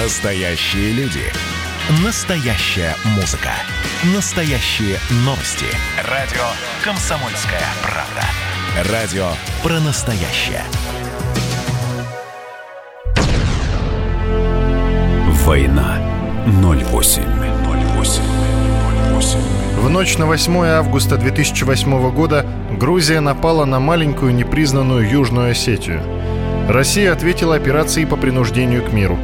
Настоящие люди. Настоящая музыка. Настоящие новости. Радио «Комсомольская правда». Радио про настоящее. Война 08. 08. 08. В ночь на 8 августа 2008 года Грузия напала на маленькую непризнанную Южную Осетию. Россия ответила операцией по принуждению к миру.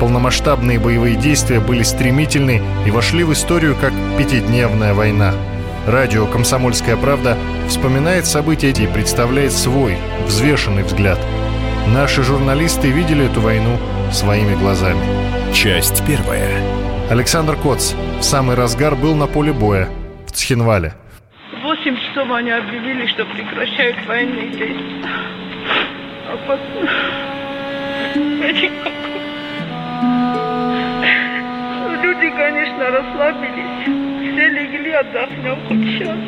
Полномасштабные боевые действия были стремительны и вошли в историю как пятидневная война. Радио «Комсомольская правда» вспоминает события и представляет свой, взвешенный взгляд. Наши журналисты видели эту войну своими глазами. Часть первая. Александр Коц в самый разгар был на поле боя в Цхинвале. В 8 часов они объявили, что прекращают военные действия. А потом... Люди, конечно, расслабились. Все легли, отдохнем хоть сейчас.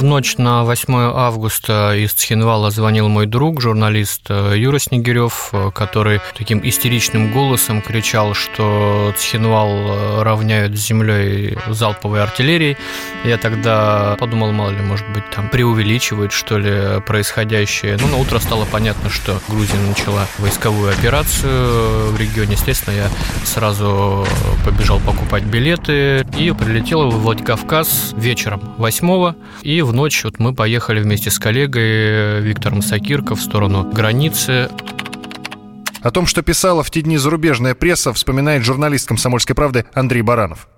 В ночь на 8 августа из Цхинвала звонил мой друг, журналист э, Юра Снегирев, э, который таким истеричным голосом кричал, что Цхинвал э, равняют с землей залповой артиллерией. Я тогда подумал, мало ли, может быть, там преувеличивают, что ли, происходящее. Ну, на утро стало понятно, что Грузия начала войсковую операцию в регионе. Естественно, я сразу побежал покупать билеты и прилетел в Владикавказ вечером 8 и в ночь вот мы поехали вместе с коллегой э, Виктором Сакирко в сторону границы. О том, что писала в те дни зарубежная пресса, вспоминает журналист «Комсомольской правды» Андрей Баранов.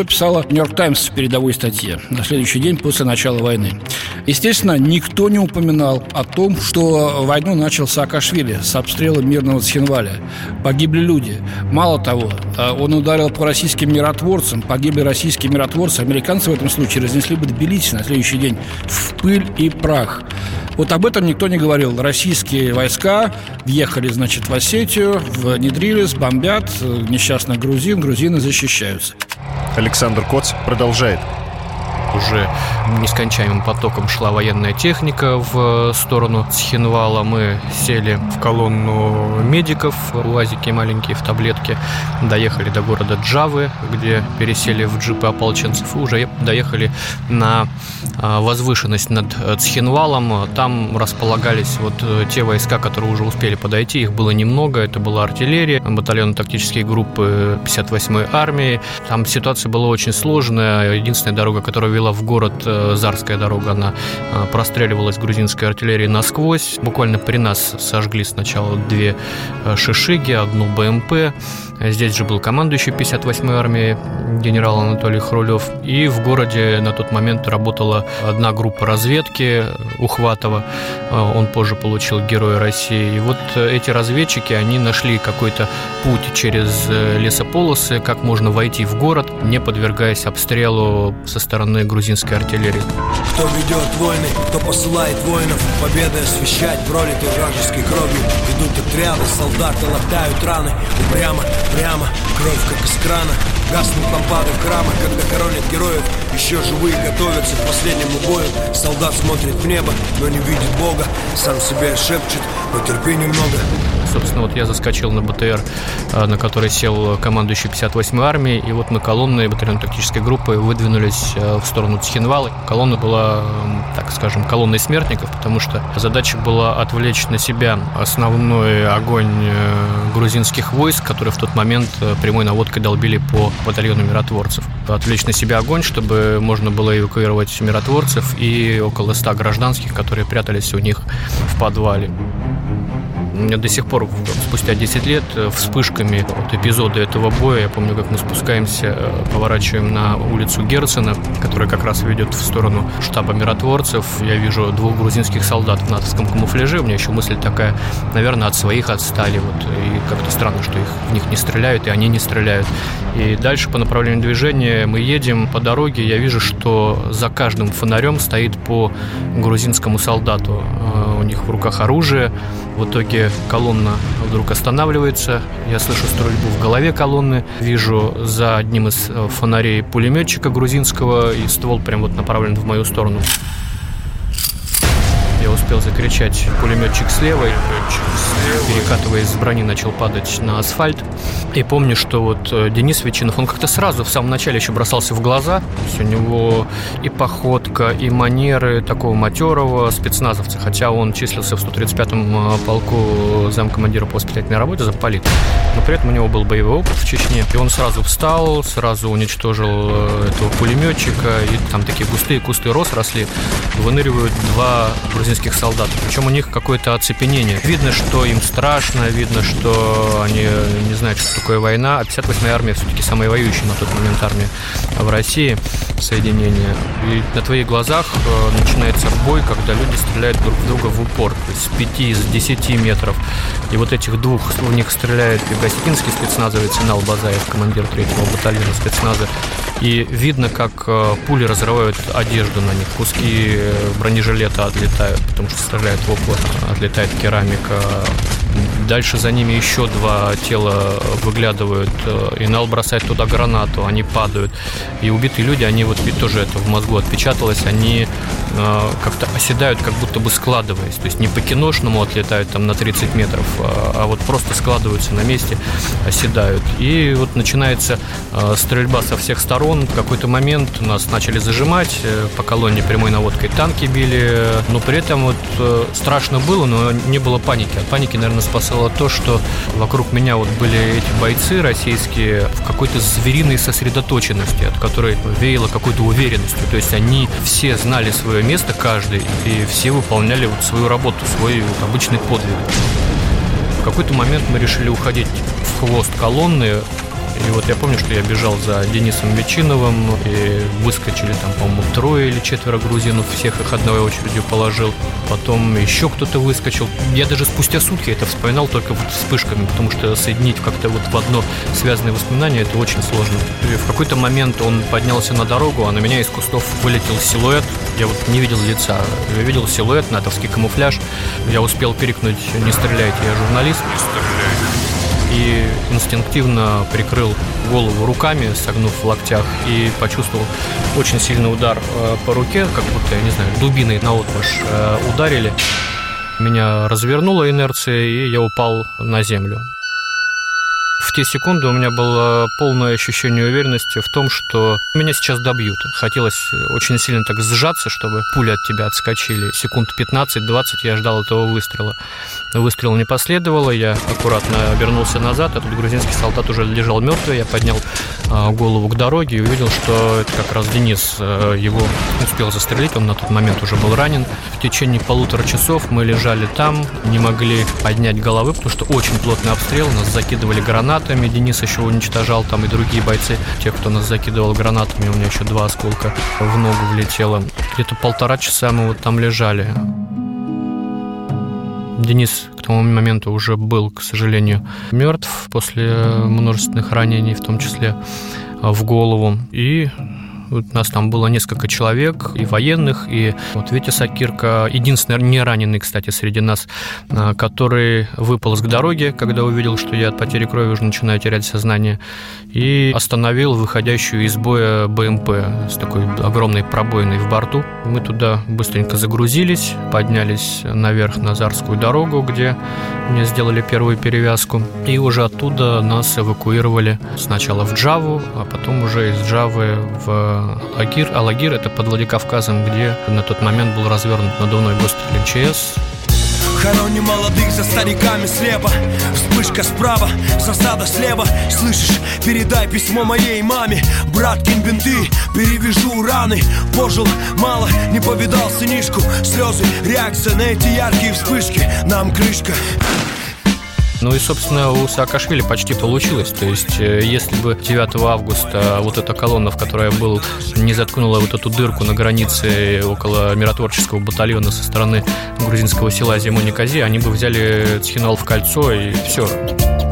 Что писала «Нью-Йорк Таймс» в передовой статье на следующий день после начала войны? Естественно, никто не упоминал о том, что войну начал Саакашвили с обстрела мирного Цхинваля. Погибли люди. Мало того, э, он ударил по российским миротворцам, погибли российские миротворцы. Американцы в этом случае разнесли бы Тбилиси на следующий день в пыль и прах. Вот об этом никто не говорил. Российские войска въехали, значит, в Осетию, внедрились, бомбят э, несчастных грузин, грузины защищаются. Александр Коц продолжает уже нескончаемым потоком шла военная техника в сторону Цхинвала. Мы сели в колонну медиков, УАЗики маленькие в таблетке, доехали до города Джавы, где пересели в джипы ополченцев и уже доехали на а, возвышенность над Цхинвалом. Там располагались вот те войска, которые уже успели подойти. Их было немного. Это была артиллерия, батальон тактические группы 58-й армии. Там ситуация была очень сложная. Единственная дорога, которая вела в город э, Зарская дорога, она э, простреливалась грузинской артиллерией насквозь. Буквально при нас сожгли сначала две э, шишиги, одну БМП. Здесь же был командующий 58-й армией генерал Анатолий Хрулев. И в городе на тот момент работала одна группа разведки Ухватова. Он позже получил Героя России. И вот эти разведчики, они нашли какой-то путь через лесополосы, как можно войти в город, не подвергаясь обстрелу со стороны грузинской артиллерии. Кто ведет войны, кто посылает воинов Победы освещать пролитой вражеской кровью. Идут отряды, солдаты латают раны. Упрямо, прямо, кровь как из крана. Гаснут лампады в храмах, когда хоронят героев. Еще живые готовятся к последнему бою. Солдат смотрит в небо, но не видит Бога. Сам себе шепчет, потерпи немного Собственно, вот я заскочил на БТР, э, на который сел командующий 58-й армии, и вот мы колонной батальон-тактической группы выдвинулись э, в сторону Цхинвала. Колонна была, так скажем, колонной смертников, потому что задача была отвлечь на себя основной огонь э, грузинских войск, которые в тот момент прямой наводкой долбили по батальону миротворцев. Отвлечь на себя огонь, чтобы можно было эвакуировать миротворцев и около 100 гражданских, которые прятались у них в подвале. До сих пор, спустя 10 лет, э, вспышками вот эпизода этого боя, я помню, как мы спускаемся, э, поворачиваем на улицу Герцена, которая как раз ведет в сторону штаба миротворцев. Я вижу двух грузинских солдат в натовском камуфляже. У меня еще мысль такая, наверное, от своих отстали. Вот, и как-то странно, что их, в них не стреляют, и они не стреляют. И дальше по направлению движения мы едем по дороге. Я вижу, что за каждым фонарем стоит по грузинскому солдату. Э, у них в руках оружие. В итоге колонна вдруг останавливается, я слышу стрельбу в голове колонны, вижу за одним из э, фонарей пулеметчика грузинского, и ствол прям вот направлен в мою сторону. Успел закричать пулеметчик слева, перекатываясь с брони, начал падать на асфальт. И помню, что вот э, Денис Ветчинов, он как-то сразу в самом начале еще бросался в глаза. То есть у него и походка, и манеры такого матерого спецназовца, хотя он числился в 135-м полку замкомандира по воспитательной работе, замполит. Но при этом у него был боевой опыт в Чечне. И он сразу встал, сразу уничтожил этого пулеметчика. И там такие густые кусты роз росли. Выныривают два грузинских солдата. Причем у них какое-то оцепенение. Видно, что им страшно, видно, что они не знают, что такое война. А 58-я армия все-таки самая воюющая на тот момент армия в России соединение. И на твоих глазах э, начинается бой, когда люди стреляют друг в друга в упор. То есть с 5, из 10 метров. И вот этих двух, в них стреляет и гостинский спецназовец Инал Базаев, командир третьего батальона спецназа. И видно, как э, пули разрывают одежду на них. Куски э, бронежилета отлетают, потому что стреляют в упор. Отлетает керамика. Дальше за ними еще два тела выглядывают. Инал бросает туда гранату, они падают. И убитые люди, они вот ведь тоже это в мозгу отпечаталось, они э, как-то оседают, как будто бы складываясь. То есть не по-киношному отлетают там на 30 метров, а, а вот просто складываются на месте, оседают. И вот начинается э, стрельба со всех сторон. В какой-то момент нас начали зажимать, э, по колонне прямой наводкой танки били, но при этом вот э, страшно было, но не было паники. От паники, наверное, спасало то, что вокруг меня вот были эти бойцы российские в какой-то звериной сосредоточенности, от которой веяло какой-то уверенностью. То есть они все знали свое место, каждый, и все выполняли вот свою работу, свой вот обычный подвиг. В какой-то момент мы решили уходить в хвост колонны, и вот я помню, что я бежал за Денисом Ветчиновым, и выскочили там, по-моему, трое или четверо грузинов, всех их одной очередью положил. Потом еще кто-то выскочил. Я даже спустя сутки это вспоминал только вот вспышками, потому что соединить как-то вот в одно связанное воспоминание это очень сложно. И в какой-то момент он поднялся на дорогу, а на меня из кустов вылетел силуэт. Я вот не видел лица. Я видел силуэт, натовский камуфляж. Я успел крикнуть «Не стреляйте, я журналист». Не стреляйте и инстинктивно прикрыл голову руками, согнув в локтях, и почувствовал очень сильный удар э, по руке, как будто, я не знаю, дубиной на отмашь э, ударили. Меня развернула инерция, и я упал на землю. В те секунды у меня было полное ощущение уверенности в том, что меня сейчас добьют. Хотелось очень сильно так сжаться, чтобы пули от тебя отскочили. Секунд 15-20 я ждал этого выстрела. Выстрела не последовало, я аккуратно обернулся назад, а тут грузинский солдат уже лежал мертвый. Я поднял а, голову к дороге и увидел, что это как раз Денис э, его успел застрелить, он на тот момент уже был ранен. В течение полутора часов мы лежали там, не могли поднять головы, потому что очень плотный обстрел, нас закидывали гранатами, Денис еще уничтожал там и другие бойцы, те, кто нас закидывал гранатами, у меня еще два осколка в ногу влетело. Где-то полтора часа мы вот там лежали. Денис к тому моменту уже был, к сожалению, мертв после множественных ранений, в том числе в голову. И у нас там было несколько человек, и военных, и вот Витя Сакирка, единственный не раненый, кстати, среди нас, а, который выпал с дороги, когда увидел, что я от потери крови уже начинаю терять сознание, и остановил выходящую из боя БМП с такой огромной пробоиной в борту. Мы туда быстренько загрузились, поднялись наверх на Зарскую дорогу, где мне сделали первую перевязку, и уже оттуда нас эвакуировали сначала в Джаву, а потом уже из Джавы в Алагир. Алагир – это под Владикавказом, где на тот момент был развернут надувной госпиталь МЧС. Хороним молодых за стариками слепо Вспышка справа, засада слева. Слышишь, передай письмо моей маме. Брат, бинты, перевяжу раны. Пожил мало, не повидал сынишку. Слезы, реакция на эти яркие вспышки. Нам крышка ну и, собственно, у Саакашвили почти получилось. То есть, э, если бы 9 августа вот эта колонна, в которой я был, не заткнула вот эту дырку на границе около миротворческого батальона со стороны грузинского села Зимоникази, они бы взяли Цхинвал в кольцо и все.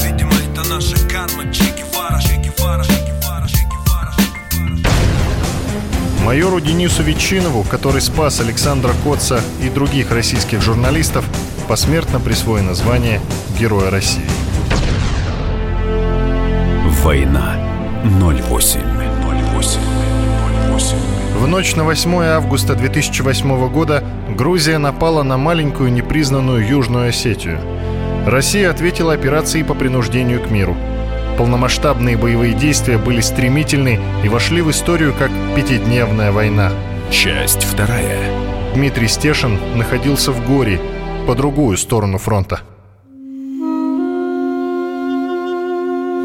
Видимо, это наша карма, Майору Денису Ветчинову, который спас Александра Коца и других российских журналистов, посмертно присвоено звание Героя России. Война 08. 08. 08. В ночь на 8 августа 2008 года Грузия напала на маленькую непризнанную Южную Осетию. Россия ответила операцией по принуждению к миру. Полномасштабные боевые действия были стремительны и вошли в историю как пятидневная война. Часть вторая. Дмитрий Стешин находился в горе по другую сторону фронта.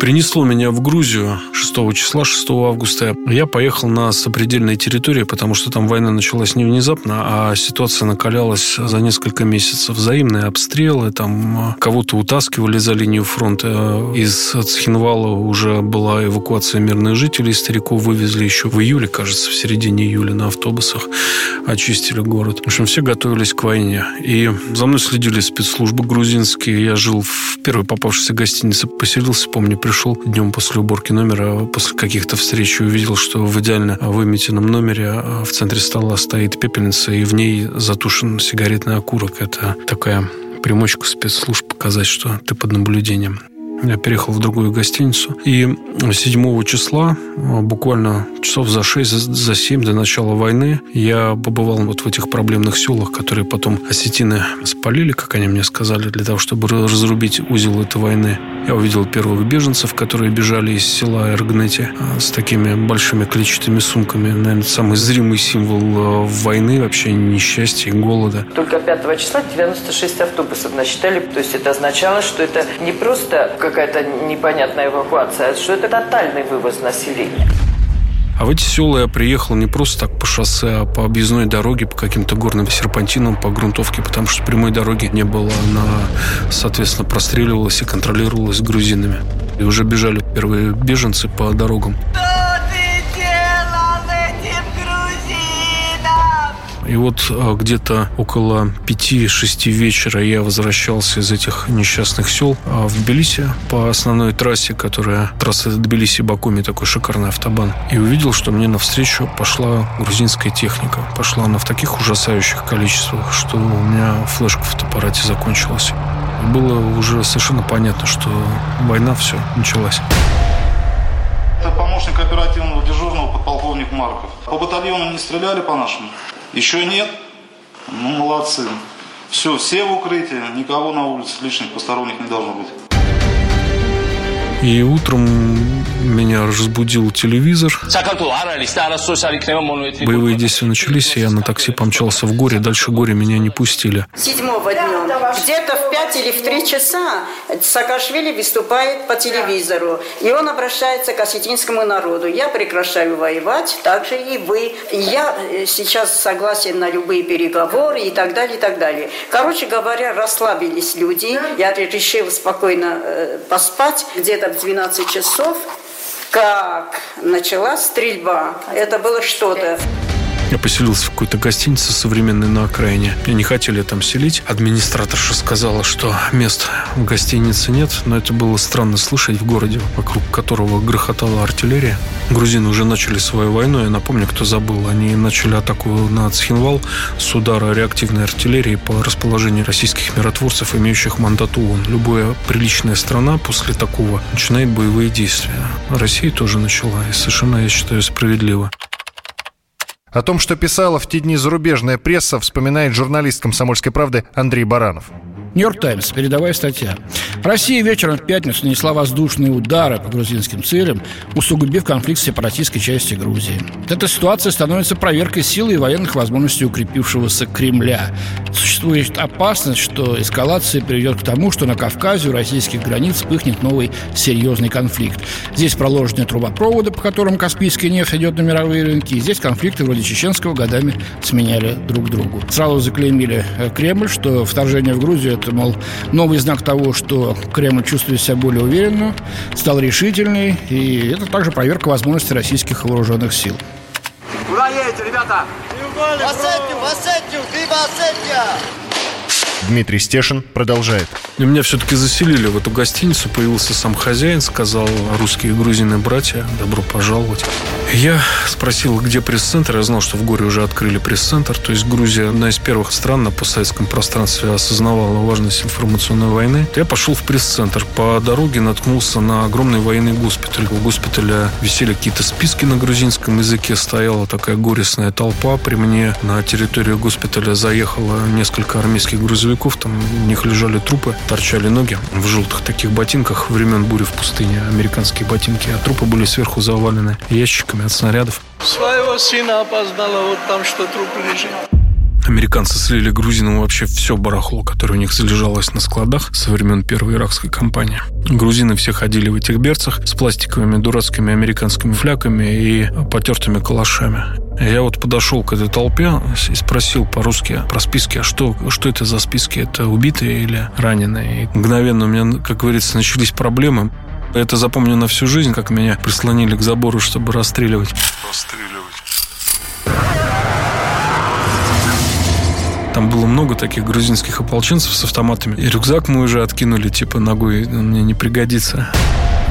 Принесло меня в Грузию 6 числа, 6 августа. Я поехал на сопредельные территории, потому что там война началась не внезапно, а ситуация накалялась за несколько месяцев. Взаимные обстрелы, там э, кого-то утаскивали за линию фронта. Из Цхинвала уже была эвакуация мирных жителей, стариков вывезли еще в июле, кажется, в середине июля на автобусах. Очистили город. В общем, все готовились к войне. И за мной следили спецслужбы грузинские. Я жил в первой попавшейся гостинице, поселился, помню, пришел пришел днем после уборки номера, после каких-то встреч увидел, что в идеально выметенном номере а, в центре стола стоит пепельница, и в ней затушен сигаретный окурок. Это такая примочка спецслужб показать, что ты под наблюдением. Я переехал в другую гостиницу. И 7 числа, а, буквально часов за 6, за 7 до начала войны, я побывал вот в этих проблемных селах, которые потом осетины спалили, как они мне сказали, для того, чтобы разрубить узел этой войны. Я увидел первых беженцев, которые бежали из села Эргнети а, с такими большими клетчатыми сумками. Наверное, самый зримый символ а, войны, вообще несчастья и голода. Только 5 числа 96 автобусов насчитали. То есть это означало, что это не просто какая-то непонятная эвакуация, а что это тотальный вывоз населения. А в эти села я приехал не просто так по шоссе, а по объездной дороге, по каким-то горным серпантинам, по грунтовке, потому что прямой дороги не было. Она, соответственно, простреливалась и контролировалась грузинами. И уже бежали первые беженцы по дорогам. И вот а, где-то около 5-6 вечера я возвращался из этих несчастных сел а, в Тбилиси по основной трассе, которая трасса Тбилиси-Бакуми, такой шикарный автобан. И увидел, что мне навстречу пошла грузинская техника. Пошла она в таких ужасающих количествах, что у меня флешка в фотоаппарате закончилась. Было уже совершенно понятно, что война все началась. Это помощник оперативного дежурного подполковник Марков. По батальону не стреляли по нашему? Еще нет? Ну, молодцы. Все, все в укрытии, никого на улице лишних посторонних не должно быть. И утром меня разбудил телевизор. Боевые действия начались, и я на такси помчался в горе. Дальше горе меня не пустили. Седьмого днем, где-то в пять или в три часа Саакашвили выступает по телевизору. И он обращается к осетинскому народу. Я прекращаю воевать, так же и вы. Я э, сейчас согласен на любые переговоры и так далее, и так далее. Короче говоря, расслабились люди. Я решил спокойно э, поспать. Где-то в 12 часов как началась стрельба, это было что-то. Я поселился в какой-то гостинице современной на окраине. Меня не хотели там селить. Администраторша сказала, что мест в гостинице нет, но это было странно слышать в городе, вокруг которого грохотала артиллерия. Грузины уже начали свою войну. Я напомню, кто забыл. Они начали атаку на Цхинвал с удара реактивной артиллерии по расположению российских миротворцев, имеющих мандат ООН. Любая приличная страна после такого начинает боевые действия. Россия тоже начала. И совершенно, я считаю, справедливо. О том, что писала в те дни зарубежная пресса, вспоминает журналист «Комсомольской правды» Андрей Баранов. Нью-Йорк Таймс, передовая статья. Россия вечером в пятницу нанесла воздушные удары по грузинским целям, усугубив конфликт с сепаратистской части Грузии. Эта ситуация становится проверкой силы и военных возможностей укрепившегося Кремля. Существует опасность, что эскалация приведет к тому, что на Кавказе у российских границ вспыхнет новый серьезный конфликт. Здесь проложены трубопроводы, по которым Каспийская нефть идет на мировые рынки, и здесь конфликты вроде чеченского годами сменяли друг другу. Сразу заклеймили э, Кремль, что вторжение в Грузию это, мол, новый знак того, что Кремль чувствует себя более уверенно, стал решительней, и это также проверка возможностей российских вооруженных сил. Куда едете, ребята? В Осетию, в Осетию, либо Осетия! Дмитрий Стешин продолжает. И меня все-таки заселили в эту гостиницу. Появился сам хозяин, сказал русские и грузины братья, добро пожаловать. Я спросил, где пресс-центр. Я знал, что в горе уже открыли пресс-центр. То есть Грузия одна из первых стран на постсоветском пространстве осознавала важность информационной войны. Я пошел в пресс-центр. По дороге наткнулся на огромный военный госпиталь. У госпиталя висели какие-то списки на грузинском языке. Стояла такая горестная толпа. При мне на территорию госпиталя заехало несколько армейских грузовиков грузовиков, там в них лежали трупы, торчали ноги в желтых таких ботинках времен бури в пустыне, американские ботинки, а трупы были сверху завалены ящиками от снарядов. Своего сына опознала, вот там что труп лежит. Американцы слили грузинам вообще все барахло, которое у них залежалось на складах со времен первой иракской кампании. Грузины все ходили в этих берцах с пластиковыми дурацкими американскими фляками и потертыми калашами. Я вот подошел к этой толпе и спросил по-русски про списки, а что, что это за списки? Это убитые или раненые? И мгновенно у меня, как говорится, начались проблемы. Это запомню на всю жизнь, как меня прислонили к забору, чтобы расстреливать. Расстреливать. Там было много таких грузинских ополченцев с автоматами. И рюкзак мы уже откинули, типа, ногой, он мне не пригодится.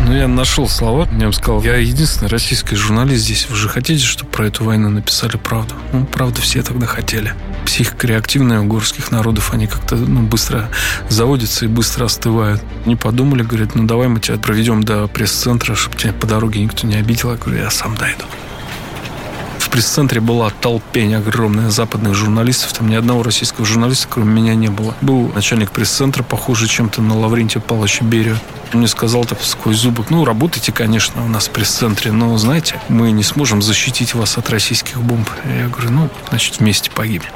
Ну, я нашел слова. Я им сказал, я единственный российский журналист здесь. Вы же хотите, чтобы про эту войну написали правду? Ну, правду все тогда хотели. Психика реактивная у горских народов. Они как-то ну, быстро заводятся и быстро остывают. Не подумали, говорят, ну, давай мы тебя проведем до пресс-центра, чтобы тебя по дороге никто не обидел. Я говорю, я сам дойду пресс-центре была толпень огромная западных журналистов. Там ни одного российского журналиста, кроме меня, не было. Был начальник пресс-центра, похожий чем-то на Лаврентия Павловича Берию. Он мне сказал так сквозь зубы, ну, работайте, конечно, у нас в пресс-центре, но, знаете, мы не сможем защитить вас от российских бомб. Я говорю, ну, значит, вместе погибнем.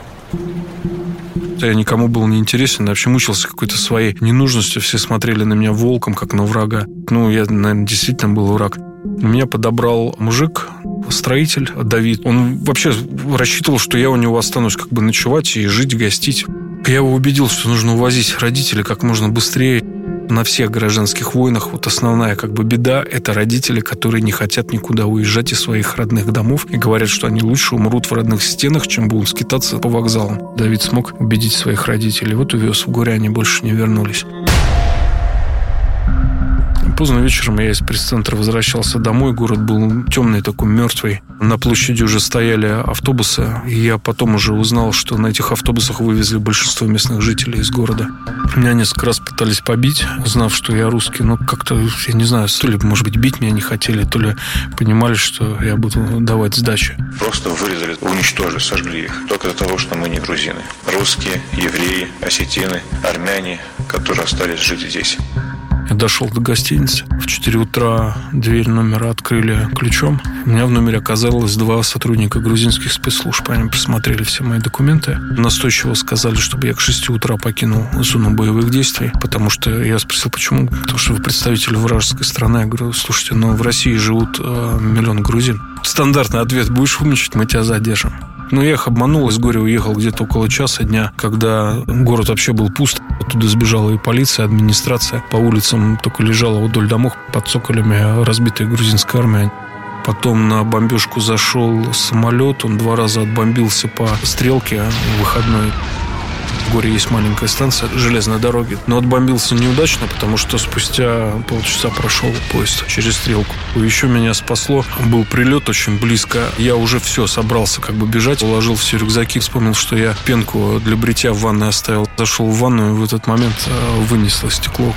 Я никому был не интересен, я вообще мучился какой-то своей ненужностью. Все смотрели на меня волком, как на врага. Ну, я, наверное, действительно был враг. Меня подобрал мужик, строитель Давид. Он вообще рассчитывал, что я у него останусь как бы ночевать и жить, гостить. Я его убедил, что нужно увозить родителей как можно быстрее. На всех гражданских войнах вот основная как бы беда – это родители, которые не хотят никуда уезжать из своих родных домов и говорят, что они лучше умрут в родных стенах, чем будут скитаться по вокзалам. Давид смог убедить своих родителей. Вот увез в они больше не вернулись. Поздно вечером я из пресс-центра возвращался домой. Город был темный, такой мертвый. На площади уже стояли автобусы. И я потом уже узнал, что на этих автобусах вывезли большинство местных жителей из города. Меня несколько раз пытались побить, узнав, что я русский. Но как-то, я не знаю, то ли, может быть, бить меня не хотели, то ли понимали, что я буду давать сдачи. Просто вырезали, уничтожили, сожгли их. Только из-за того, что мы не грузины. Русские, евреи, осетины, армяне, которые остались жить здесь. Я дошел до гостиницы. В 4 утра дверь номера открыли ключом. У меня в номере оказалось два сотрудника грузинских спецслужб. Они просмотрели все мои документы. Настойчиво сказали, чтобы я к 6 утра покинул зону боевых действий. Потому что я спросил, почему? Потому что вы представитель вражеской страны. Я говорю, слушайте, но в России живут э, миллион грузин. Стандартный ответ. Будешь умничать, мы тебя задержим. Но я их обманул, из горя уехал где-то около часа дня, когда город вообще был пуст. Оттуда сбежала и полиция, администрация. По улицам только лежала вдоль домов под цоколями разбитая грузинская армия. Потом на бомбежку зашел самолет, он два раза отбомбился по стрелке выходной. В горе есть маленькая станция железной дороги. Но отбомбился неудачно, потому что спустя полчаса прошел поезд через стрелку. Еще меня спасло. Был прилет очень близко. Я уже все, собрался как бы бежать. Уложил все рюкзаки. Вспомнил, что я пенку для бритья в ванной оставил. Зашел в ванную, в этот момент э, вынесло стекло.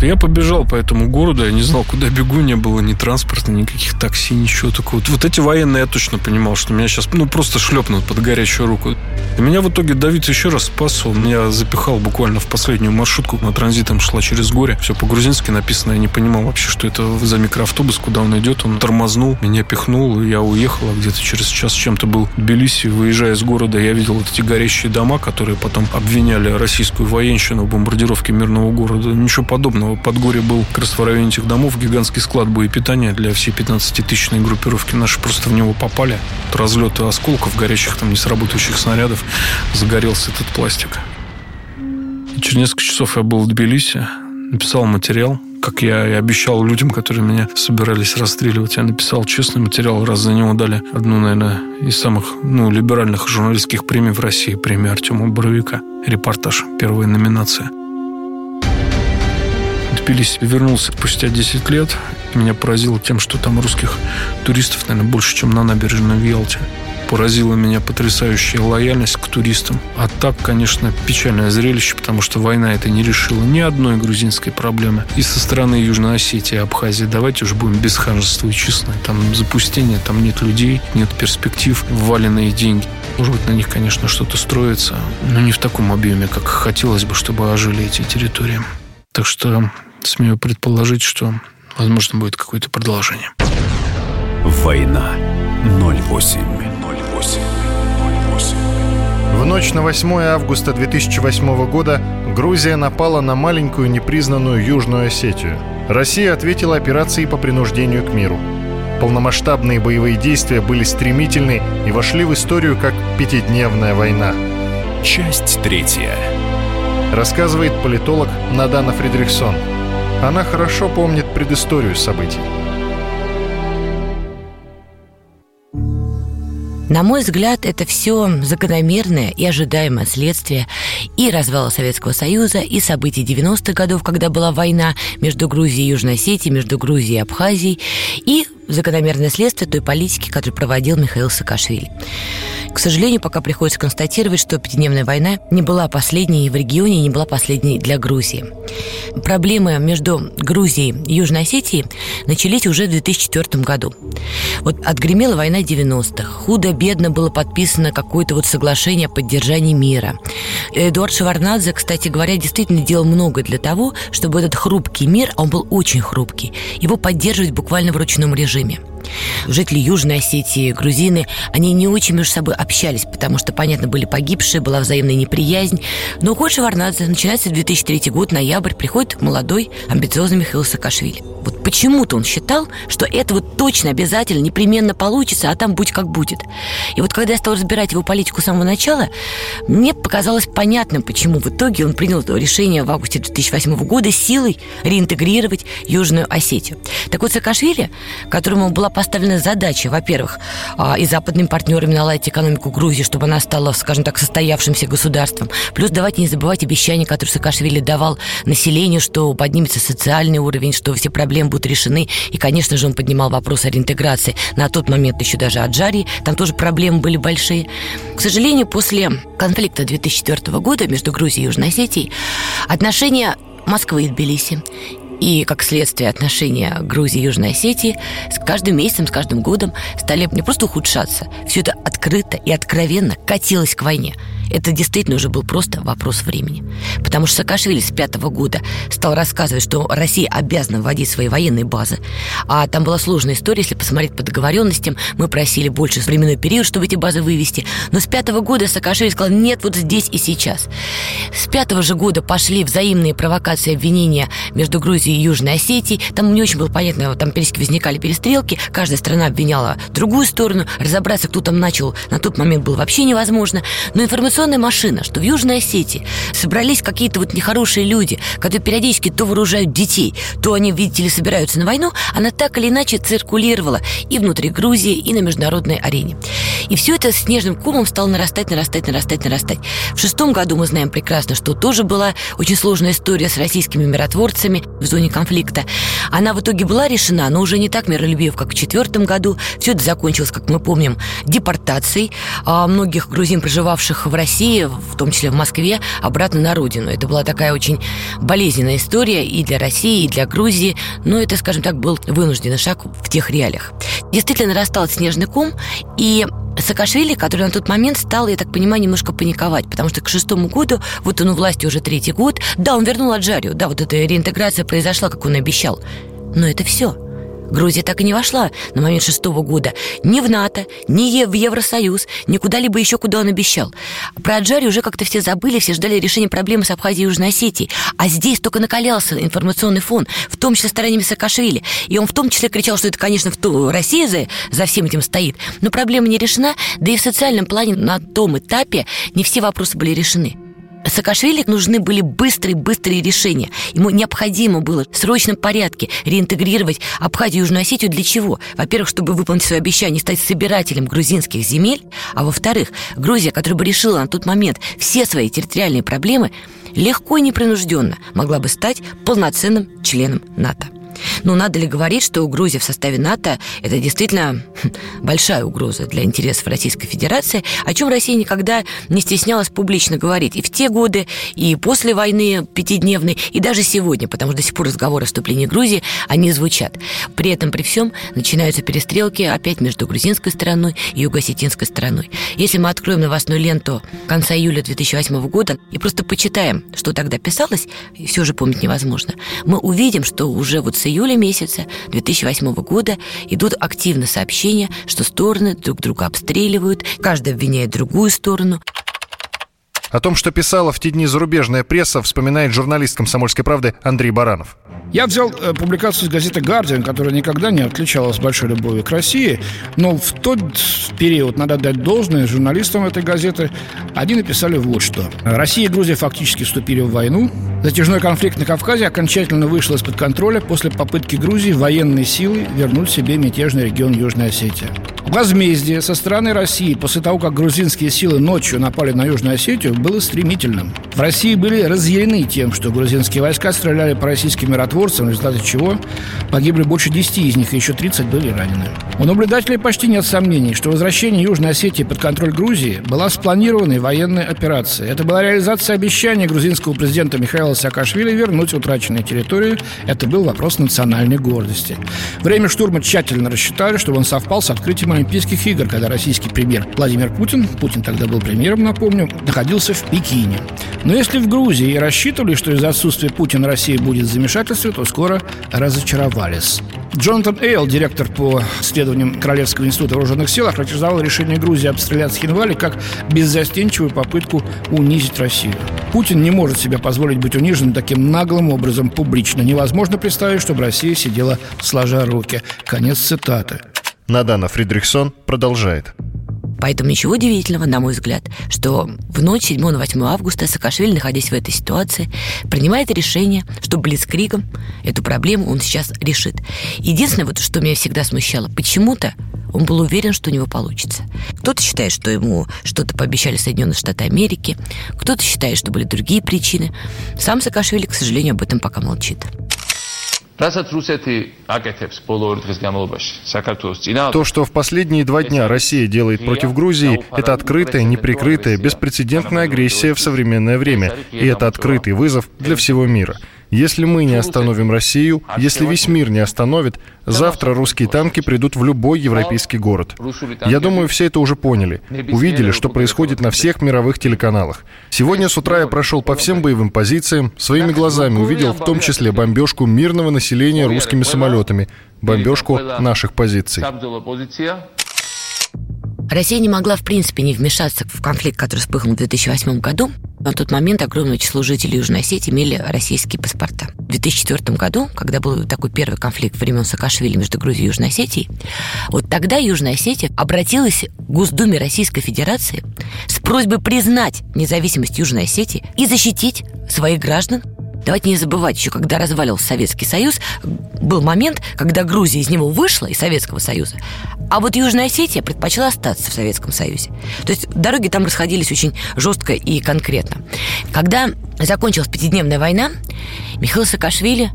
Я побежал по этому городу, я не знал, куда бегу, не было ни транспорта, никаких такси, ничего такого. Вот эти военные я точно понимал, что меня сейчас ну, просто шлепнут под горячую руку. И меня в итоге Давид еще раз спас. Он меня запихал буквально в последнюю маршрутку. На транзитом шла через горе. Все по-грузински написано. Я не понимал вообще, что это за микроавтобус, куда он идет. Он тормознул, меня пихнул, и я уехал. А где-то через час чем-то был в Тбилиси. Выезжая из города, я видел вот эти горящие дома, которые потом обвиняли российскую военщину в бомбардировке мирного города. Ничего подобного в Подгоре был как раз в районе этих домов гигантский склад боепитания для всей 15-тысячной группировки. Наши просто в него попали. От разлета осколков, горящих там несработающих снарядов, загорелся этот пластик. И через несколько часов я был в Тбилиси, написал материал, как я и обещал людям, которые меня собирались расстреливать. Я написал честный материал, раз за него дали одну, наверное, из самых ну, либеральных журналистских премий в России, премию Артема Боровика. Репортаж, первая номинация. Тбилиси вернулся спустя 10 лет. Меня поразило тем, что там русских туристов, наверное, больше, чем на набережной в Ялте. Поразила меня потрясающая лояльность к туристам. А так, конечно, печальное зрелище, потому что война это не решила ни одной грузинской проблемы. И со стороны Южной Осетии и Абхазии давайте уже будем без и честно. Там запустение, там нет людей, нет перспектив, вваленные деньги. Может быть, на них, конечно, что-то строится, но не в таком объеме, как хотелось бы, чтобы ожили эти территории. Так что смею предположить, что, возможно, будет какое-то продолжение. Война 08. 08. В ночь на 8 августа 2008 года Грузия напала на маленькую непризнанную Южную Осетию. Россия ответила операцией по принуждению к миру. Полномасштабные боевые действия были стремительны и вошли в историю как пятидневная война. Часть третья. Рассказывает политолог Надана Фридрихсон. Она хорошо помнит предысторию событий. На мой взгляд, это все закономерное и ожидаемое следствие и развала Советского Союза, и событий 90-х годов, когда была война между Грузией и Южной Осетией, между Грузией и Абхазией, и закономерное следствие той политики, которую проводил Михаил Саакашвили. К сожалению, пока приходится констатировать, что пятидневная война не была последней в регионе, не была последней для Грузии. Проблемы между Грузией и Южной Осетией начались уже в 2004 году. Вот отгремела война 90-х. Худо-бедно было подписано какое-то вот соглашение о поддержании мира. Эдуард Шеварнадзе, кстати говоря, действительно делал много для того, чтобы этот хрупкий мир, а он был очень хрупкий, его поддерживать буквально в ручном режиме. Жители Южной Осетии, грузины, они не очень между собой общались, потому что, понятно, были погибшие, была взаимная неприязнь. Но год Шеварнадзе, начинается 2003 год, ноябрь, приходит молодой, амбициозный Михаил Саакашвили. Вот почему-то он считал, что это вот точно, обязательно, непременно получится, а там будь как будет. И вот когда я стал разбирать его политику с самого начала, мне показалось понятным, почему в итоге он принял решение в августе 2008 года силой реинтегрировать Южную Осетию. Так вот, Саакашвили, которому была поставлена задача, во-первых, а, и западными партнерами наладить экономику Грузии, чтобы она стала, скажем так, состоявшимся государством. Плюс давайте не забывать обещания, которые Саакашвили давал населению, что поднимется социальный уровень, что все проблемы будут решены. И, конечно же, он поднимал вопрос о реинтеграции. На тот момент еще даже Аджарии. Там тоже проблемы были большие. К сожалению, после конфликта 2004 года между Грузией и Южной Осетией отношения Москвы и Тбилиси и, как следствие, отношения Грузии и Южной Осетии с каждым месяцем, с каждым годом стали не просто ухудшаться, все это открыто и откровенно катилось к войне – это действительно уже был просто вопрос времени. Потому что Саакашвили с пятого года стал рассказывать, что Россия обязана вводить свои военные базы. А там была сложная история, если посмотреть по договоренностям. Мы просили больше временной период, чтобы эти базы вывести. Но с пятого года Саакашвили сказал, нет, вот здесь и сейчас. С пятого же года пошли взаимные провокации обвинения между Грузией и Южной Осетией. Там не очень было понятно, там возникали перестрелки. Каждая страна обвиняла другую сторону. Разобраться, кто там начал, на тот момент было вообще невозможно. Но информационная машина, что в Южной Осетии собрались какие-то вот нехорошие люди, которые периодически то вооружают детей, то они, видите ли, собираются на войну, она так или иначе циркулировала и внутри Грузии, и на международной арене. И все это снежным комом стало нарастать, нарастать, нарастать, нарастать. В шестом году мы знаем прекрасно, что тоже была очень сложная история с российскими миротворцами в зоне конфликта. Она в итоге была решена, но уже не так миролюбив, как в четвертом году. Все это закончилось, как мы помним, депортацией а многих грузин, проживавших в России в том числе в Москве, обратно на родину. Это была такая очень болезненная история и для России, и для Грузии, но это, скажем так, был вынужденный шаг в тех реалиях. Действительно нарастал снежный ком, и Саакашвили, который на тот момент стал, я так понимаю, немножко паниковать, потому что к шестому году, вот он у власти уже третий год, да, он вернул Аджарию, да, вот эта реинтеграция произошла, как он обещал, но это все – Грузия так и не вошла на момент шестого года ни в НАТО, ни в Евросоюз, ни куда-либо еще, куда он обещал. Про Аджарию уже как-то все забыли, все ждали решения проблемы с Абхазией и Южной Осетией. А здесь только накалялся информационный фон, в том числе стараниями Саакашвили. И он в том числе кричал, что это, конечно, в Россия за, за всем этим стоит. Но проблема не решена, да и в социальном плане на том этапе не все вопросы были решены. Саакашвили нужны были быстрые-быстрые решения. Ему необходимо было в срочном порядке реинтегрировать Абхазию и Южную Осетию для чего? Во-первых, чтобы выполнить свое обещание стать собирателем грузинских земель, а во-вторых, Грузия, которая бы решила на тот момент все свои территориальные проблемы, легко и непринужденно могла бы стать полноценным членом НАТО. Ну, надо ли говорить, что Грузия в составе НАТО – это действительно большая угроза для интересов Российской Федерации, о чем Россия никогда не стеснялась публично говорить и в те годы, и после войны пятидневной, и даже сегодня, потому что до сих пор разговоры о вступлении Грузии, они звучат. При этом, при всем, начинаются перестрелки опять между грузинской стороной и юго-осетинской стороной. Если мы откроем новостную ленту конца июля 2008 года и просто почитаем, что тогда писалось, все же помнить невозможно, мы увидим, что уже вот с июля месяца 2008 года идут активно сообщения, что стороны друг друга обстреливают, каждый обвиняет другую сторону. О том, что писала в те дни зарубежная пресса, вспоминает журналист «Комсомольской правды» Андрей Баранов. Я взял э, публикацию из газеты «Гардиан», которая никогда не отличалась большой любовью к России, но в тот период, надо дать должное журналистам этой газеты, они написали вот что. Россия и Грузия фактически вступили в войну. Затяжной конфликт на Кавказе окончательно вышел из-под контроля после попытки Грузии военной силой вернуть себе мятежный регион Южной Осетии. Возмездие со стороны России после того, как грузинские силы ночью напали на Южную Осетию, было стремительным. В России были разъярены тем, что грузинские войска стреляли по российским миротворцам, в результате чего погибли больше 10 из них, и еще 30 были ранены. У наблюдателей почти нет сомнений, что возвращение Южной Осетии под контроль Грузии была спланированной военной операцией. Это была реализация обещания грузинского президента Михаила Саакашвили вернуть утраченные территории. Это был вопрос национальной гордости. Время штурма тщательно рассчитали, чтобы он совпал с открытием Олимпийских игр, когда российский премьер Владимир Путин, Путин тогда был премьером, напомню, находился в Пекине. Но если в Грузии и рассчитывали, что из-за отсутствия Путина Россия будет в замешательстве, то скоро разочаровались. Джонатан Эйл, директор по исследованиям Королевского института вооруженных сил, охарактеризовал решение Грузии обстрелять Хинвали как беззастенчивую попытку унизить Россию. Путин не может себе позволить быть униженным таким наглым образом публично. Невозможно представить, чтобы Россия сидела сложа руки. Конец цитаты. Надана Фридрихсон продолжает. Поэтому ничего удивительного, на мой взгляд, что в ночь 7 на 8 августа Саакашвили, находясь в этой ситуации, принимает решение, что Блицкригом эту проблему он сейчас решит. Единственное, вот, что меня всегда смущало, почему-то он был уверен, что у него получится. Кто-то считает, что ему что-то пообещали Соединенные Штаты Америки, кто-то считает, что были другие причины. Сам Саакашвили, к сожалению, об этом пока молчит. То, что в последние два дня Россия делает против Грузии, это открытая, неприкрытая, беспрецедентная агрессия в современное время. И это открытый вызов для всего мира. Если мы не остановим Россию, если весь мир не остановит, завтра русские танки придут в любой европейский город. Я думаю, все это уже поняли. Увидели, что происходит на всех мировых телеканалах. Сегодня с утра я прошел по всем боевым позициям, своими глазами увидел в том числе бомбежку мирного населения русскими самолетами, бомбежку наших позиций. Россия не могла, в принципе, не вмешаться в конфликт, который вспыхнул в 2008 году. На тот момент огромное число жителей Южной Осетии имели российские паспорта. В 2004 году, когда был такой первый конфликт времен Саакашвили между Грузией и Южной Осетией, вот тогда Южная Осетия обратилась к Госдуме Российской Федерации с просьбой признать независимость Южной Осетии и защитить своих граждан Давайте не забывать, еще когда развалился Советский Союз, был момент, когда Грузия из него вышла, из Советского Союза, а вот Южная Осетия предпочла остаться в Советском Союзе. То есть дороги там расходились очень жестко и конкретно. Когда закончилась пятидневная война, Михаил Саакашвили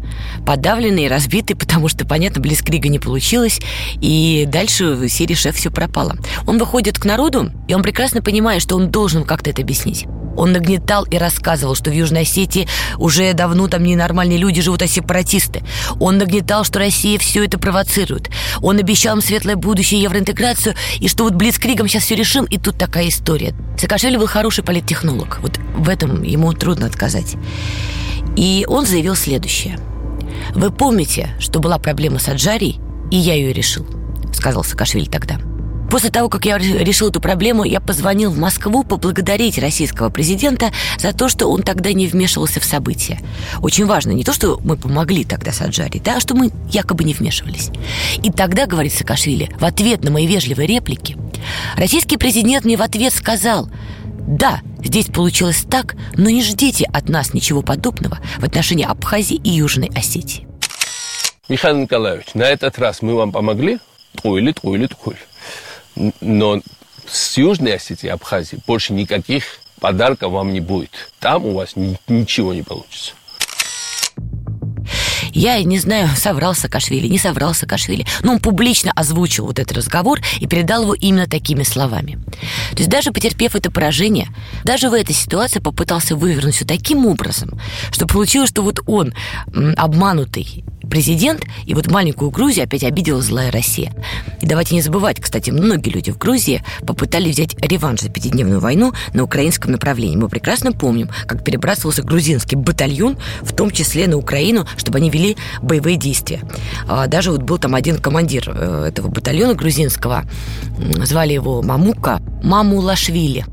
подавленный, разбитый, потому что, понятно, Блицкрига не получилось, и дальше в серии «Шеф» все пропало. Он выходит к народу, и он прекрасно понимает, что он должен как-то это объяснить. Он нагнетал и рассказывал, что в Южной Осетии уже давно там ненормальные люди живут, а сепаратисты. Он нагнетал, что Россия все это провоцирует. Он обещал им светлое будущее, евроинтеграцию, и что вот Блицкригом сейчас все решим, и тут такая история. Саакашвили был хороший политтехнолог. Вот в этом ему трудно отказать. И он заявил следующее. «Вы помните, что была проблема с Аджарией, и я ее решил», сказал Саакашвили тогда. После того, как я решил эту проблему, я позвонил в Москву поблагодарить российского президента за то, что он тогда не вмешивался в события. Очень важно не то, что мы помогли тогда Саджари, да, а что мы якобы не вмешивались. И тогда, говорит Саакашвили, в ответ на мои вежливые реплики, российский президент мне в ответ сказал, да, здесь получилось так, но не ждите от нас ничего подобного в отношении Абхазии и Южной Осетии. Михаил Николаевич, на этот раз мы вам помогли? Труили, труили, труили. Но с Южной Осетии Абхазии больше никаких подарков вам не будет. Там у вас ни, ничего не получится. Я не знаю, соврал Саакашвили, не соврал Саакашвили, но он публично озвучил вот этот разговор и передал его именно такими словами. То есть даже потерпев это поражение, даже в этой ситуации попытался вывернуть все таким образом, что получилось, что вот он, обманутый президент, и вот маленькую Грузию опять обидела злая Россия. И давайте не забывать, кстати, многие люди в Грузии попытались взять реванш за пятидневную войну на украинском направлении. Мы прекрасно помним, как перебрасывался грузинский батальон, в том числе на Украину, чтобы они вели боевые действия. А даже вот был там один командир э, этого батальона грузинского, звали его Мамука Мамулашвили.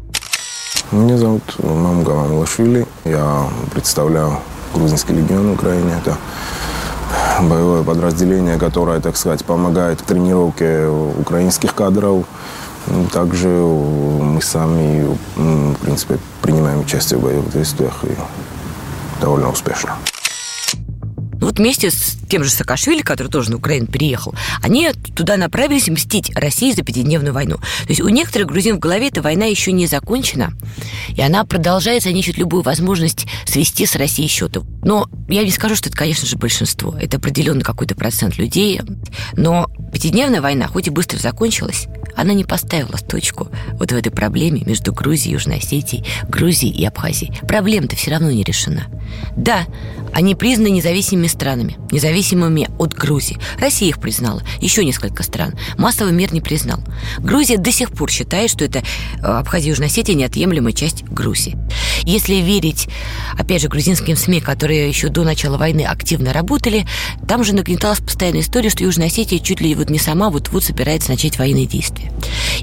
Меня зовут Мамука Мамулашвили. Я представляю грузинский легион Украины. Это боевое подразделение, которое, так сказать, помогает в тренировке украинских кадров. Также мы сами, в принципе, принимаем участие в боевых действиях и довольно успешно. Вместе с тем же Саакашвили, который тоже на Украину переехал, они туда направились мстить России за пятидневную войну. То есть у некоторых грузин в голове эта война еще не закончена, и она продолжается, они ищут любую возможность свести с Россией счеты. Но я не скажу, что это, конечно же, большинство. Это определенный какой-то процент людей. Но пятидневная война, хоть и быстро закончилась, она не поставила точку вот в этой проблеме между Грузией Южной Осетией, Грузией и Абхазией. Проблема-то все равно не решена. Да, они признаны независимыми странами, независимыми от Грузии. Россия их признала, еще несколько стран. Массовый мир не признал. Грузия до сих пор считает, что это э, Абхазия и Южная неотъемлемая часть Грузии. Если верить, опять же, грузинским СМИ, которые еще до начала войны активно работали, там же нагнеталась постоянная история, что Южная Осетия чуть ли вот не сама вот-вот собирается начать военные действия.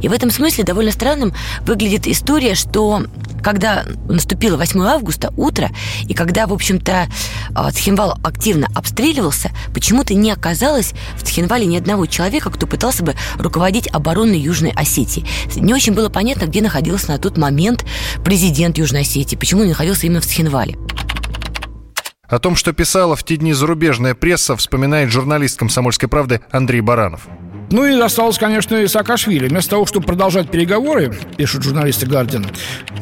И в этом смысле довольно странным выглядит история, что когда наступило 8 августа, утро, и когда, в общем-то, а, Цхинвал активно обстреливался, почему-то не оказалось в Цхинвале ни одного человека, кто пытался бы руководить обороной Южной Осетии. Не очень было понятно, где находился на тот момент президент Южной Осетии, почему он находился именно в Цхинвале. О том, что писала в те дни зарубежная пресса, вспоминает журналист «Комсомольской правды» Андрей Баранов. Ну и осталось, конечно, и Саакашвили. Вместо того, чтобы продолжать переговоры, пишут журналисты Гардиан,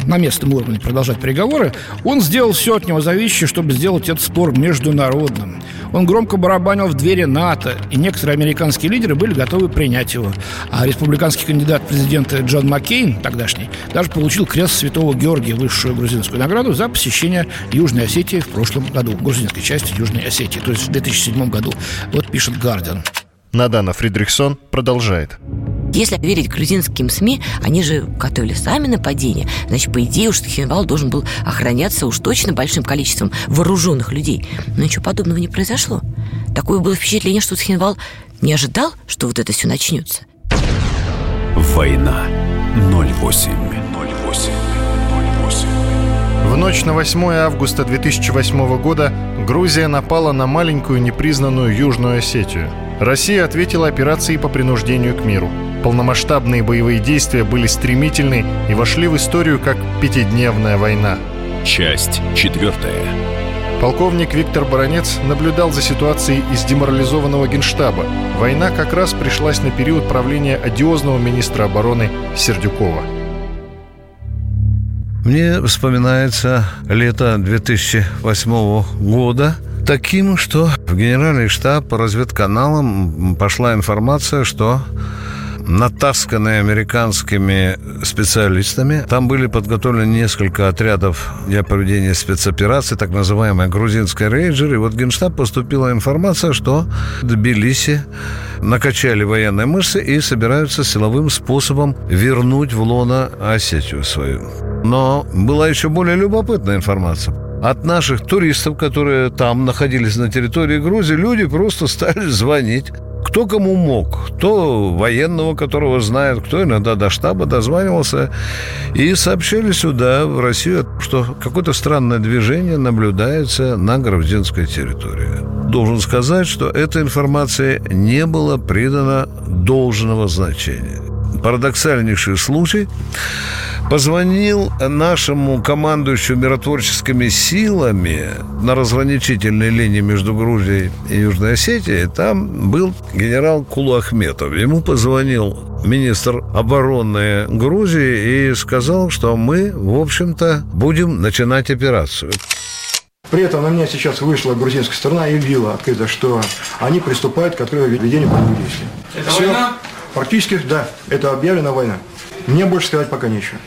на местном уровне продолжать переговоры, он сделал все от него зависящее, чтобы сделать этот спор международным. Он громко барабанил в двери НАТО, и некоторые американские лидеры были готовы принять его. А республиканский кандидат президента Джон Маккейн, тогдашний, даже получил крест Святого Георгия, высшую грузинскую награду за посещение Южной Осетии в прошлом году, грузинской части Южной Осетии, то есть в 2007 году. Вот пишет Гардиан. Надана Фридрихсон продолжает. Если верить грузинским СМИ, они же готовили сами нападение. Значит, по идее, уж Хинвал должен был охраняться уж точно большим количеством вооруженных людей. Но ничего подобного не произошло. Такое было впечатление, что Цхинвал не ожидал, что вот это все начнется. Война 08. 08. В ночь на 8 августа 2008 года Грузия напала на маленькую непризнанную Южную Осетию – Россия ответила операцией по принуждению к миру. Полномасштабные боевые действия были стремительны и вошли в историю как пятидневная война. Часть четвертая. Полковник Виктор Баранец наблюдал за ситуацией из деморализованного генштаба. Война как раз пришлась на период правления одиозного министра обороны Сердюкова. Мне вспоминается лето 2008 года – таким, что в Генеральный штаб по разведканалам пошла информация, что натасканные американскими специалистами. Там были подготовлены несколько отрядов для проведения спецоперации, так называемая грузинская рейнджер. И вот Генштаб поступила информация, что в Тбилиси накачали военные мышцы и собираются силовым способом вернуть в лоно Осетию свою. Но была еще более любопытная информация от наших туристов, которые там находились на территории Грузии, люди просто стали звонить. Кто кому мог, кто военного, которого знает, кто иногда до штаба дозванивался, и сообщили сюда, в Россию, что какое-то странное движение наблюдается на грузинской территории. Должен сказать, что эта информация не была придана должного значения. Парадоксальнейший случай позвонил нашему командующему миротворческими силами на разграничительной линии между Грузией и Южной Осетией. Там был генерал Кулахметов. Ему позвонил министр обороны Грузии и сказал, что мы, в общем-то, будем начинать операцию. При этом на меня сейчас вышла грузинская сторона и объявила открыто, что они приступают к открытию ведению боевых действий. Это Все. война? Практически, да. Это объявлена война. Мне больше сказать пока нечего.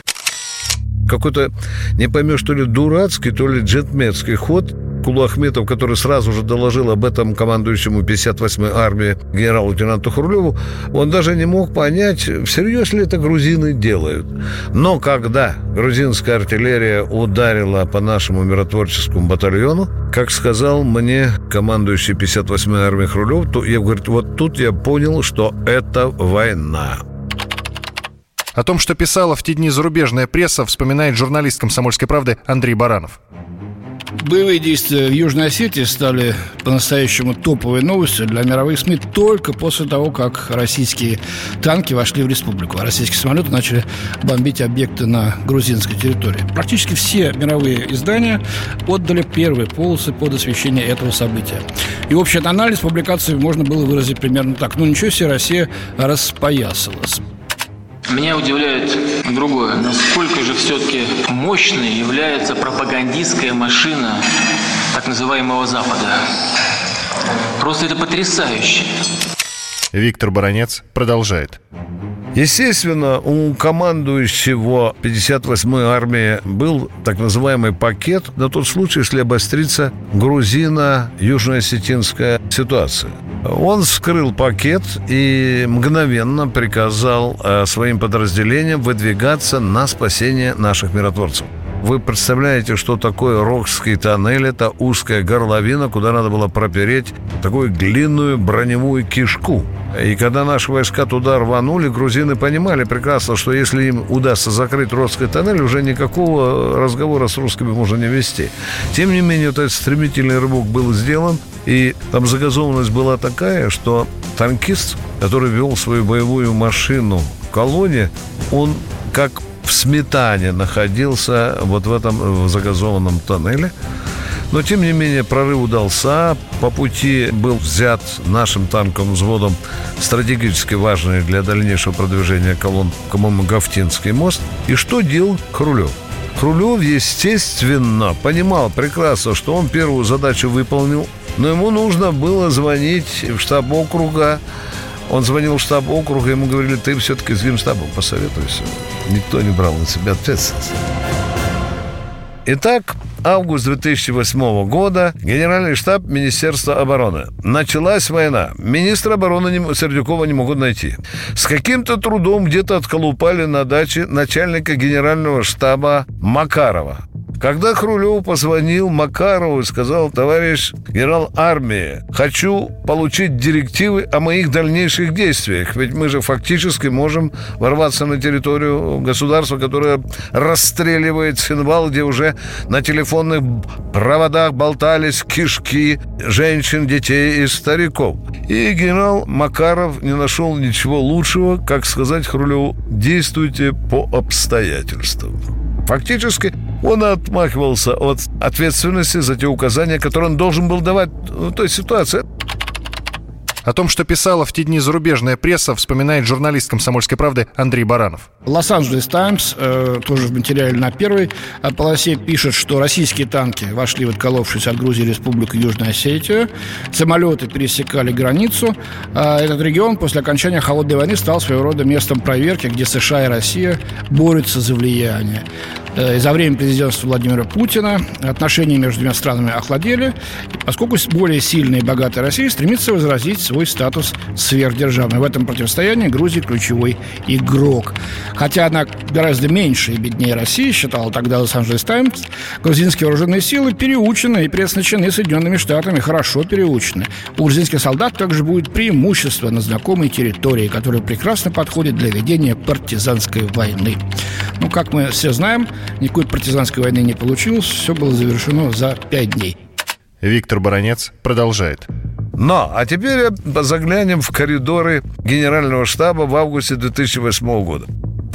Какой-то, не поймешь, то ли дурацкий, то ли джентльменский ход Кулуахметов, который сразу же доложил об этом командующему 58-й армии генерал-лейтенанту Хрулеву, он даже не мог понять, всерьез ли это грузины делают. Но когда грузинская артиллерия ударила по нашему миротворческому батальону, как сказал мне командующий 58-й армией Хрулев, то я говорю, вот тут я понял, что это война. О том, что писала в те дни зарубежная пресса, вспоминает журналист «Комсомольской правды» Андрей Баранов. Боевые действия в Южной Осетии стали по-настоящему топовой новостью для мировых СМИ только после того, как российские танки вошли в республику, а российские самолеты начали бомбить объекты на грузинской территории. Практически все мировые издания отдали первые полосы под освещение этого события. И общий анализ публикации можно было выразить примерно так. Ну, ничего себе, Россия распоясалась. Меня удивляет другое. Насколько же все-таки мощной является пропагандистская машина так называемого Запада. Просто это потрясающе. Виктор Баранец продолжает. Естественно, у командующего 58-й армии был так называемый пакет на тот случай, если обострится грузино-южно-осетинская ситуация. Он вскрыл пакет и мгновенно приказал э, своим подразделениям выдвигаться на спасение наших миротворцев. Вы представляете, что такое Рокский тоннель? Это узкая горловина, куда надо было пропереть такую длинную броневую кишку. И когда наши войска туда рванули, грузины понимали прекрасно, что если им удастся закрыть Рокский тоннель, уже никакого разговора с русскими можно не вести. Тем не менее, этот стремительный рывок был сделан, и там загазованность была такая, что танкист, который вел свою боевую машину в колонне, он как в сметане находился вот в этом в загазованном тоннеле. Но, тем не менее, прорыв удался. По пути был взят нашим танковым взводом стратегически важный для дальнейшего продвижения колонн, по-моему, Гафтинский мост. И что делал Хрулев? Хрулев, естественно, понимал прекрасно, что он первую задачу выполнил, но ему нужно было звонить в штаб округа, он звонил в штаб округа, ему говорили, ты все-таки с генштабом посоветуйся. Никто не брал на себя ответственность. Итак, август 2008 года, Генеральный штаб Министерства обороны. Началась война. Министра обороны не, Сердюкова не могут найти. С каким-то трудом где-то отколупали на даче начальника Генерального штаба Макарова. Когда Хрулев позвонил Макарову и сказал, товарищ генерал армии, хочу получить директивы о моих дальнейших действиях, ведь мы же фактически можем ворваться на территорию государства, которое расстреливает Синвал, где уже на телефонных проводах болтались кишки женщин, детей и стариков. И генерал Макаров не нашел ничего лучшего, как сказать Хрулеву, действуйте по обстоятельствам. Фактически он отмахивался от ответственности за те указания, которые он должен был давать в той ситуации. О том, что писала в те дни зарубежная пресса, вспоминает журналист «Комсомольской правды» Андрей Баранов. Лос-Анджелес Таймс, э, тоже в материале на первой полосе, пишет, что российские танки вошли отколовшись от Грузии Республику Южную Осетию. Самолеты пересекали границу. А этот регион после окончания Холодной войны стал своего рода местом проверки, где США и Россия борются за влияние. Э, за время президентства Владимира Путина отношения между двумя странами охладели, поскольку более сильная и богатая Россия стремится возразить свой статус сверхдержавной. В этом противостоянии Грузия ключевой игрок. Хотя она гораздо меньше и беднее России, считала тогда Лос-Анджелес Таймс, грузинские вооруженные силы переучены и предназначены Соединенными Штатами, хорошо переучены. У грузинских солдат также будет преимущество на знакомой территории, которая прекрасно подходит для ведения партизанской войны. Ну, как мы все знаем, никакой партизанской войны не получилось, все было завершено за пять дней. Виктор Баранец продолжает. Но, а теперь заглянем в коридоры Генерального штаба в августе 2008 года.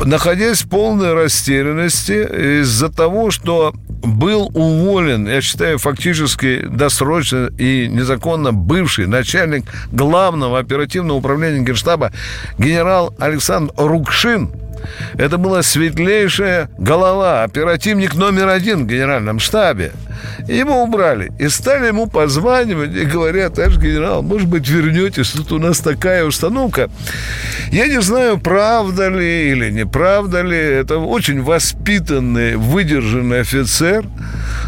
Находясь в полной растерянности из-за того, что был уволен, я считаю, фактически досрочно и незаконно бывший начальник главного оперативного управления Генштаба генерал Александр Рукшин, Это была светлейшая голова, оперативник номер один в генеральном штабе. Его убрали и стали ему позванивать и говорят, товарищ генерал, может быть, вернетесь, тут у нас такая установка. Я не знаю, правда ли или неправда ли, это очень воспитанный, выдержанный офицер,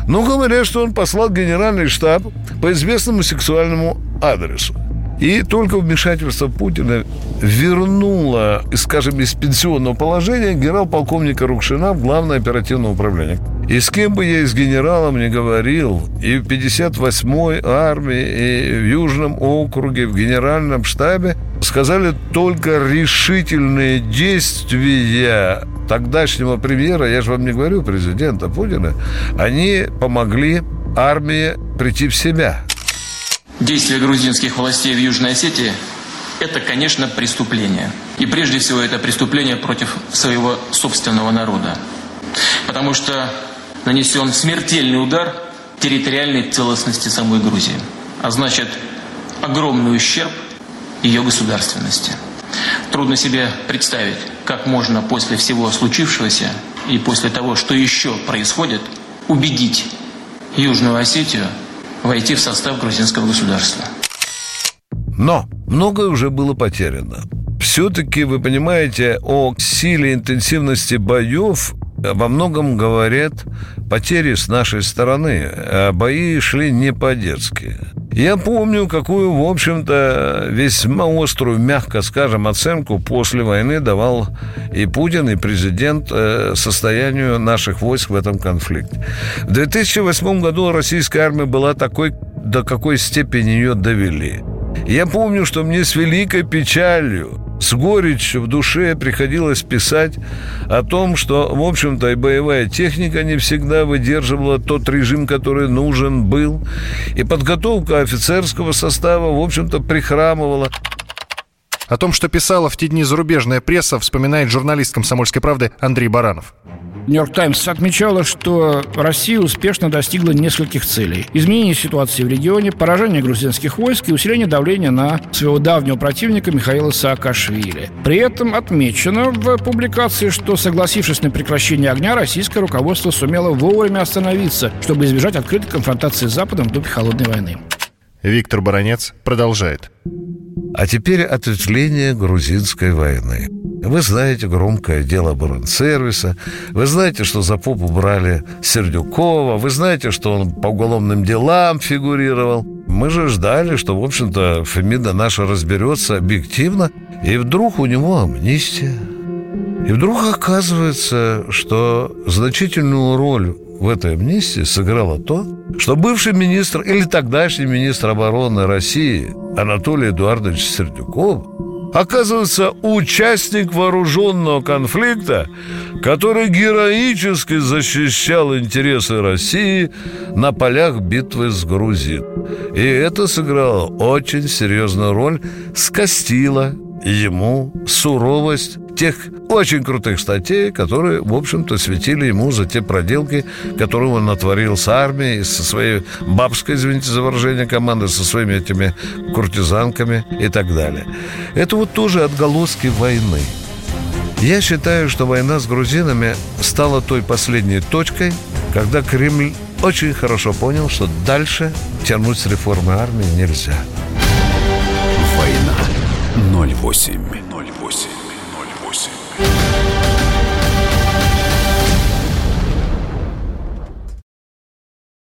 но говорят, что он послал генеральный штаб по известному сексуальному адресу. И только вмешательство Путина вернуло, скажем, из пенсионного положения генерал-полковника Рукшина в Главное оперативное управление. И с кем бы я из генералом не говорил, и в 58-й армии, и в Южном округе, в генеральном штабе, сказали только решительные действия тогдашнего премьера, я же вам не говорю президента Путина, они помогли армии прийти в себя. Действия грузинских властей в Южной Осетии – это, конечно, преступление. И прежде всего это преступление против своего собственного народа. Потому что нанесен смертельный удар территориальной целостности самой Грузии. А значит, огромный ущерб ее государственности. Трудно себе представить, как можно после всего случившегося и после того, что еще происходит, убедить Южную Осетию – войти в состав грузинского государства. Но многое уже было потеряно. Все-таки, вы понимаете, о силе интенсивности боев во многом говорят потери с нашей стороны. А бои шли не по-детски. Я помню, какую, в общем-то, весьма острую, мягко скажем, оценку после войны давал и Путин, и президент э, состоянию наших войск в этом конфликте. В 2008 году российская армия была такой, до какой степени ее довели. Я помню, что мне с великой печалью с горечью в душе приходилось писать о том, что, в общем-то, и боевая техника не всегда выдерживала тот режим, который нужен был, и подготовка офицерского состава, в общем-то, прихрамывала. О том, что писала в те дни зарубежная пресса, вспоминает журналист «Комсомольской правды» Андрей Баранов. Нью-Йорк Таймс отмечала, что Россия успешно достигла нескольких целей. Изменение ситуации в регионе, поражение грузинских войск и усиление давления на своего давнего противника Михаила Саакашвили. При этом отмечено в публикации, что, согласившись на прекращение огня, российское руководство сумело вовремя остановиться, чтобы избежать открытой конфронтации с Западом в духе холодной войны. Виктор Баранец продолжает. А теперь ответвление грузинской войны. Вы знаете громкое дело оборонсервиса, вы знаете, что за попу брали Сердюкова, вы знаете, что он по уголовным делам фигурировал. Мы же ждали, что, в общем-то, Фемида наша разберется объективно, и вдруг у него амнистия. И вдруг оказывается, что значительную роль в этой амнистии сыграло то, что бывший министр или тогдашний министр обороны России Анатолий Эдуардович Сердюков оказывается участник вооруженного конфликта, который героически защищал интересы России на полях битвы с Грузией. И это сыграло очень серьезную роль, скостило ему суровость тех очень крутых статей, которые, в общем-то, светили ему за те проделки, которые он натворил с армией, со своей бабской, извините за выражение, командой, со своими этими куртизанками и так далее. Это вот тоже отголоски войны. Я считаю, что война с грузинами стала той последней точкой, когда Кремль очень хорошо понял, что дальше тянуть с реформы армии нельзя. Война 08.